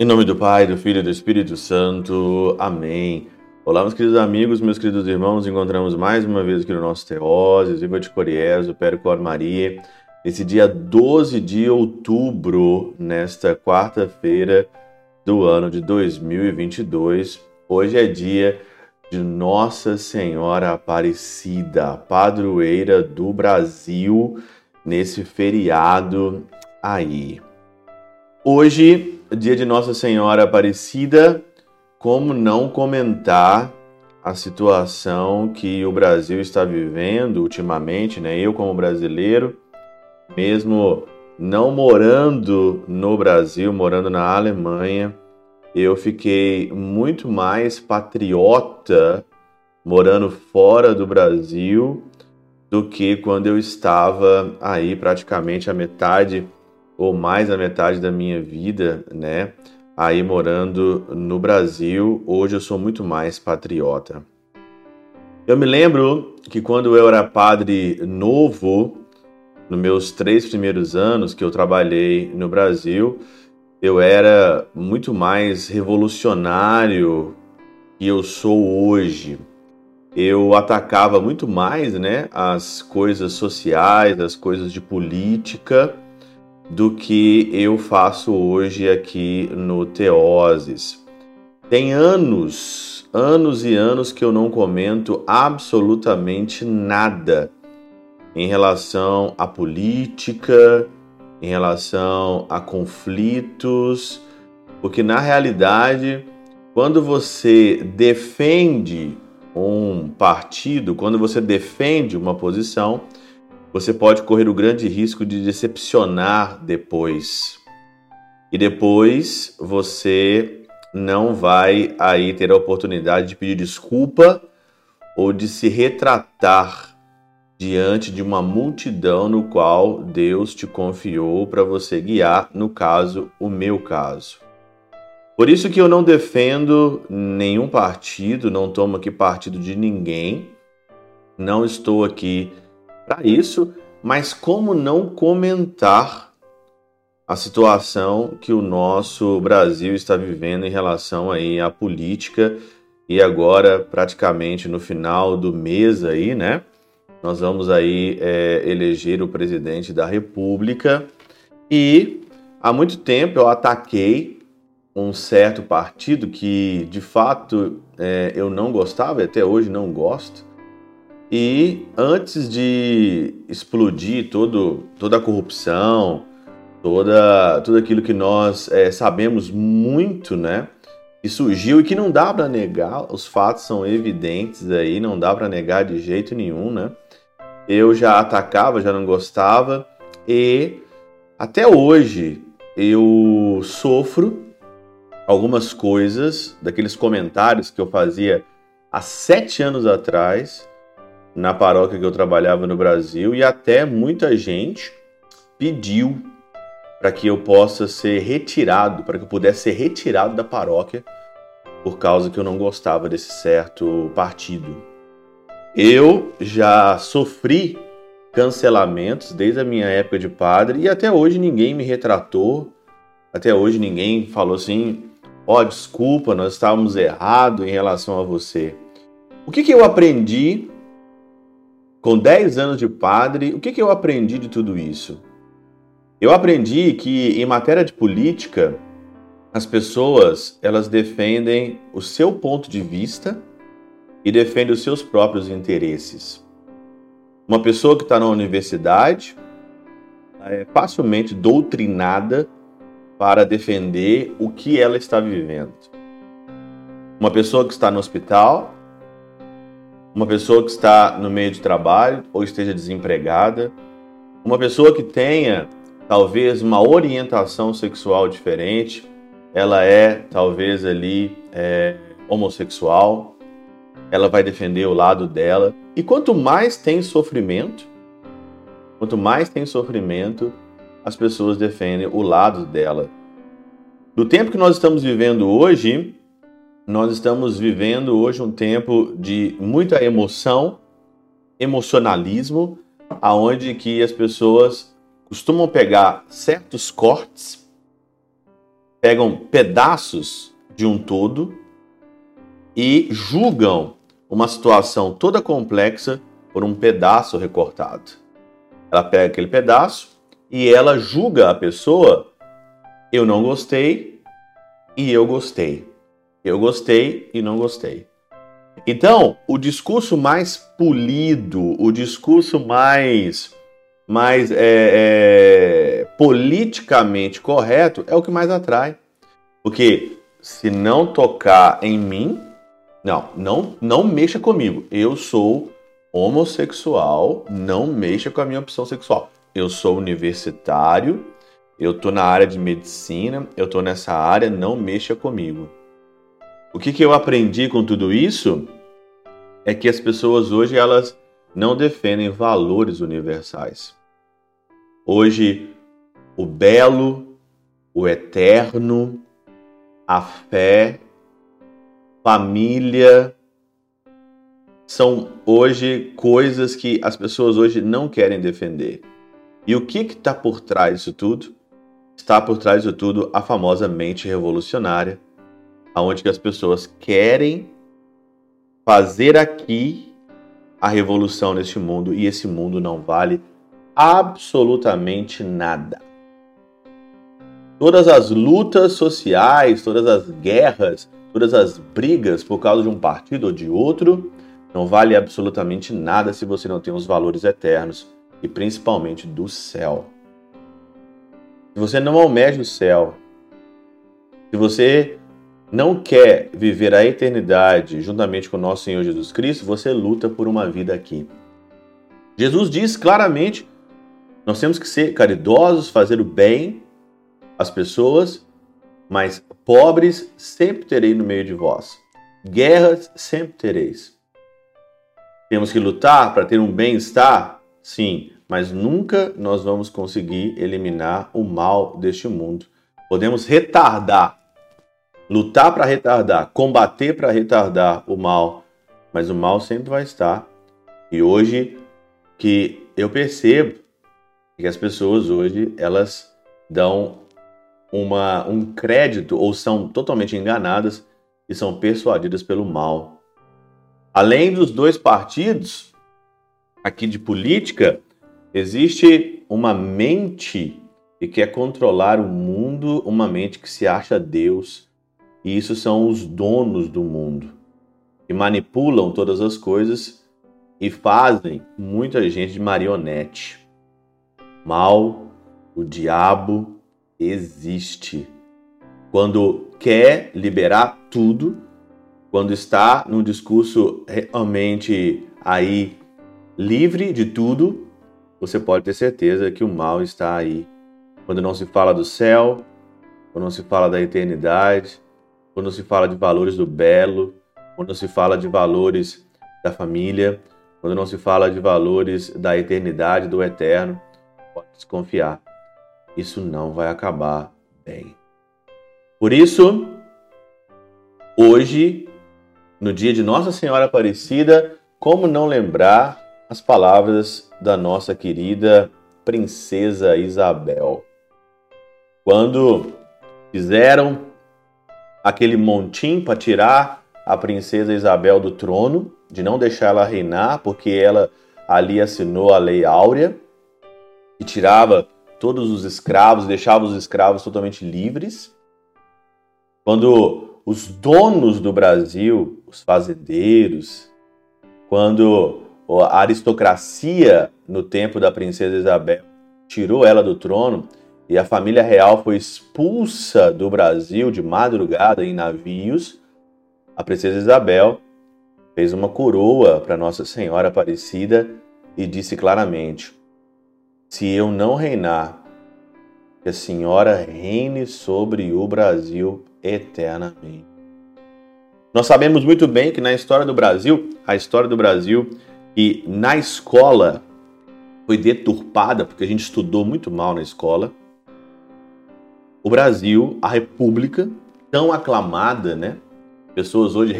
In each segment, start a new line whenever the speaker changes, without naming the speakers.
Em nome do Pai, do Filho e do Espírito Santo. Amém. Olá, meus queridos amigos, meus queridos irmãos. Encontramos mais uma vez aqui no nosso Teoses, Viva de Coriés, o Percor Maria. Esse dia 12 de outubro, nesta quarta-feira do ano de 2022. Hoje é dia de Nossa Senhora Aparecida, padroeira do Brasil, nesse feriado aí. Hoje dia de Nossa Senhora Aparecida, como não comentar a situação que o Brasil está vivendo ultimamente, né? Eu como brasileiro, mesmo não morando no Brasil, morando na Alemanha, eu fiquei muito mais patriota morando fora do Brasil do que quando eu estava aí praticamente a metade ou mais da metade da minha vida, né, aí morando no Brasil, hoje eu sou muito mais patriota. Eu me lembro que quando eu era padre novo, nos meus três primeiros anos que eu trabalhei no Brasil, eu era muito mais revolucionário que eu sou hoje. Eu atacava muito mais né, as coisas sociais, as coisas de política, do que eu faço hoje aqui no Teoses. Tem anos, anos e anos que eu não comento absolutamente nada em relação à política, em relação a conflitos, porque na realidade, quando você defende um partido, quando você defende uma posição, você pode correr o grande risco de decepcionar depois. E depois você não vai aí ter a oportunidade de pedir desculpa ou de se retratar diante de uma multidão no qual Deus te confiou para você guiar, no caso, o meu caso. Por isso que eu não defendo nenhum partido, não tomo aqui partido de ninguém, não estou aqui para isso, mas como não comentar a situação que o nosso Brasil está vivendo em relação aí à política e agora praticamente no final do mês aí, né? Nós vamos aí é, eleger o presidente da República e há muito tempo eu ataquei um certo partido que de fato é, eu não gostava e até hoje não gosto e antes de explodir todo, toda a corrupção, toda, tudo aquilo que nós é, sabemos muito, né? Que surgiu e que não dá para negar, os fatos são evidentes aí, não dá para negar de jeito nenhum, né? Eu já atacava, já não gostava e até hoje eu sofro algumas coisas daqueles comentários que eu fazia há sete anos atrás na paróquia que eu trabalhava no Brasil e até muita gente pediu para que eu possa ser retirado, para que eu pudesse ser retirado da paróquia por causa que eu não gostava desse certo partido. Eu já sofri cancelamentos desde a minha época de padre e até hoje ninguém me retratou, até hoje ninguém falou assim: ó, oh, desculpa, nós estávamos errados em relação a você. O que, que eu aprendi com 10 anos de padre, o que, que eu aprendi de tudo isso? Eu aprendi que em matéria de política, as pessoas elas defendem o seu ponto de vista e defendem os seus próprios interesses. Uma pessoa que está na universidade é facilmente doutrinada para defender o que ela está vivendo. Uma pessoa que está no hospital uma pessoa que está no meio de trabalho ou esteja desempregada, uma pessoa que tenha talvez uma orientação sexual diferente, ela é talvez ali é, homossexual, ela vai defender o lado dela. E quanto mais tem sofrimento, quanto mais tem sofrimento, as pessoas defendem o lado dela. No tempo que nós estamos vivendo hoje, nós estamos vivendo hoje um tempo de muita emoção, emocionalismo, aonde que as pessoas costumam pegar certos cortes pegam pedaços de um todo e julgam uma situação toda complexa por um pedaço recortado. Ela pega aquele pedaço e ela julga a pessoa. Eu não gostei e eu gostei. Eu gostei e não gostei. Então, o discurso mais polido, o discurso mais, mais é, é, politicamente correto é o que mais atrai. Porque se não tocar em mim, não, não, não mexa comigo. Eu sou homossexual, não mexa com a minha opção sexual. Eu sou universitário, eu tô na área de medicina, eu tô nessa área, não mexa comigo. O que, que eu aprendi com tudo isso é que as pessoas hoje elas não defendem valores universais. Hoje, o belo, o eterno, a fé, família, são hoje coisas que as pessoas hoje não querem defender. E o que está por trás disso tudo? Está por trás disso tudo a famosa mente revolucionária, aonde que as pessoas querem fazer aqui a revolução neste mundo e esse mundo não vale absolutamente nada. Todas as lutas sociais, todas as guerras, todas as brigas por causa de um partido ou de outro, não vale absolutamente nada se você não tem os valores eternos e principalmente do céu. Se você não almeja o céu, se você não quer viver a eternidade juntamente com o nosso Senhor Jesus Cristo, você luta por uma vida aqui. Jesus diz claramente: nós temos que ser caridosos, fazer o bem às pessoas, mas pobres sempre terei no meio de vós. Guerras sempre tereis. Temos que lutar para ter um bem-estar? Sim, mas nunca nós vamos conseguir eliminar o mal deste mundo. Podemos retardar, lutar para retardar, combater para retardar o mal, mas o mal sempre vai estar. E hoje que eu percebo que as pessoas hoje elas dão uma, um crédito ou são totalmente enganadas e são persuadidas pelo mal. Além dos dois partidos aqui de política, existe uma mente que quer controlar o mundo, uma mente que se acha Deus, e isso são os donos do mundo, que manipulam todas as coisas e fazem muita gente de marionete. Mal, o diabo existe. Quando quer liberar tudo, quando está num discurso realmente aí livre de tudo, você pode ter certeza que o mal está aí. Quando não se fala do céu, quando não se fala da eternidade, quando se fala de valores do belo, quando se fala de valores da família, quando não se fala de valores da eternidade, do eterno, pode desconfiar. Isso não vai acabar bem. Por isso, hoje no dia de Nossa Senhora Aparecida, como não lembrar as palavras da nossa querida Princesa Isabel? Quando fizeram aquele montim para tirar a Princesa Isabel do trono, de não deixar ela reinar, porque ela ali assinou a Lei Áurea e tirava todos os escravos, deixava os escravos totalmente livres. Quando os donos do Brasil, os fazendeiros, quando a aristocracia no tempo da princesa Isabel tirou ela do trono e a família real foi expulsa do Brasil de madrugada em navios, a princesa Isabel fez uma coroa para Nossa Senhora Aparecida e disse claramente: Se eu não reinar, que a senhora reine sobre o Brasil eternamente. Nós sabemos muito bem que na história do Brasil, a história do Brasil, que na escola foi deturpada, porque a gente estudou muito mal na escola. O Brasil, a República, tão aclamada, né? Pessoas hoje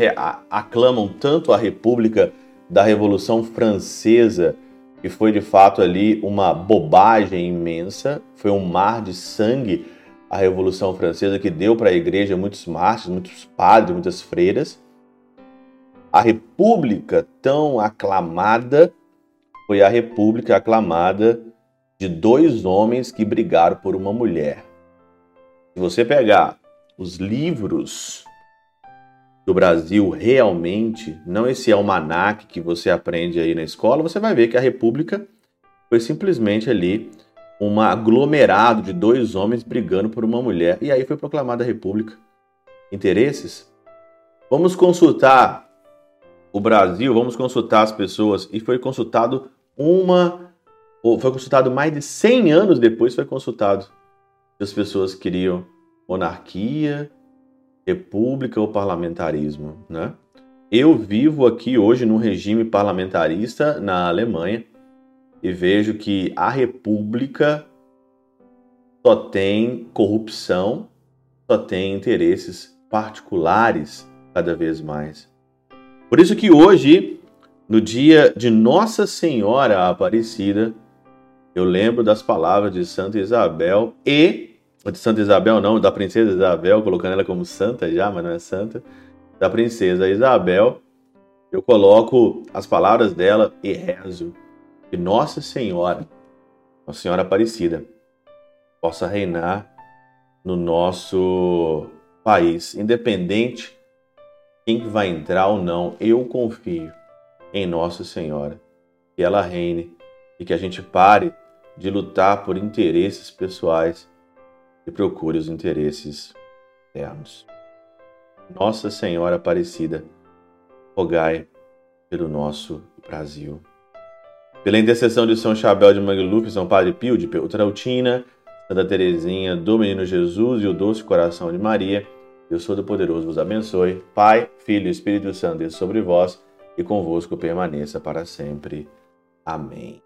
aclamam tanto a República da Revolução Francesa, que foi de fato ali uma bobagem imensa, foi um mar de sangue a Revolução Francesa, que deu para a igreja muitos mártires, muitos padres, muitas freiras. A república tão aclamada foi a república aclamada de dois homens que brigaram por uma mulher. Se você pegar os livros do Brasil realmente, não esse almanac que você aprende aí na escola, você vai ver que a República foi simplesmente ali um aglomerado de dois homens brigando por uma mulher. E aí foi proclamada a República. Interesses? Vamos consultar o Brasil, vamos consultar as pessoas. E foi consultado uma. Foi consultado mais de 100 anos depois, foi consultado. As pessoas queriam monarquia, república ou parlamentarismo, né? Eu vivo aqui hoje num regime parlamentarista na Alemanha e vejo que a república só tem corrupção, só tem interesses particulares cada vez mais. Por isso que hoje, no dia de Nossa Senhora Aparecida, eu lembro das palavras de Santa Isabel e de Santa Isabel, não, da princesa Isabel, colocando ela como santa já, mas não é santa, da princesa Isabel, eu coloco as palavras dela e rezo que Nossa Senhora, Nossa Senhora Aparecida, possa reinar no nosso país, independente quem vai entrar ou não, eu confio em Nossa Senhora, que ela reine e que a gente pare de lutar por interesses pessoais e procure os interesses eternos. Nossa Senhora Aparecida, rogai pelo nosso Brasil. Pela intercessão de São Chabel de Mangluf, São Padre Pio de Peutrautina, Santa Teresinha do Menino Jesus e o Doce Coração de Maria, Deus Todo-Poderoso vos abençoe. Pai, Filho e Espírito Santo, Deus sobre vós e convosco permaneça para sempre. Amém.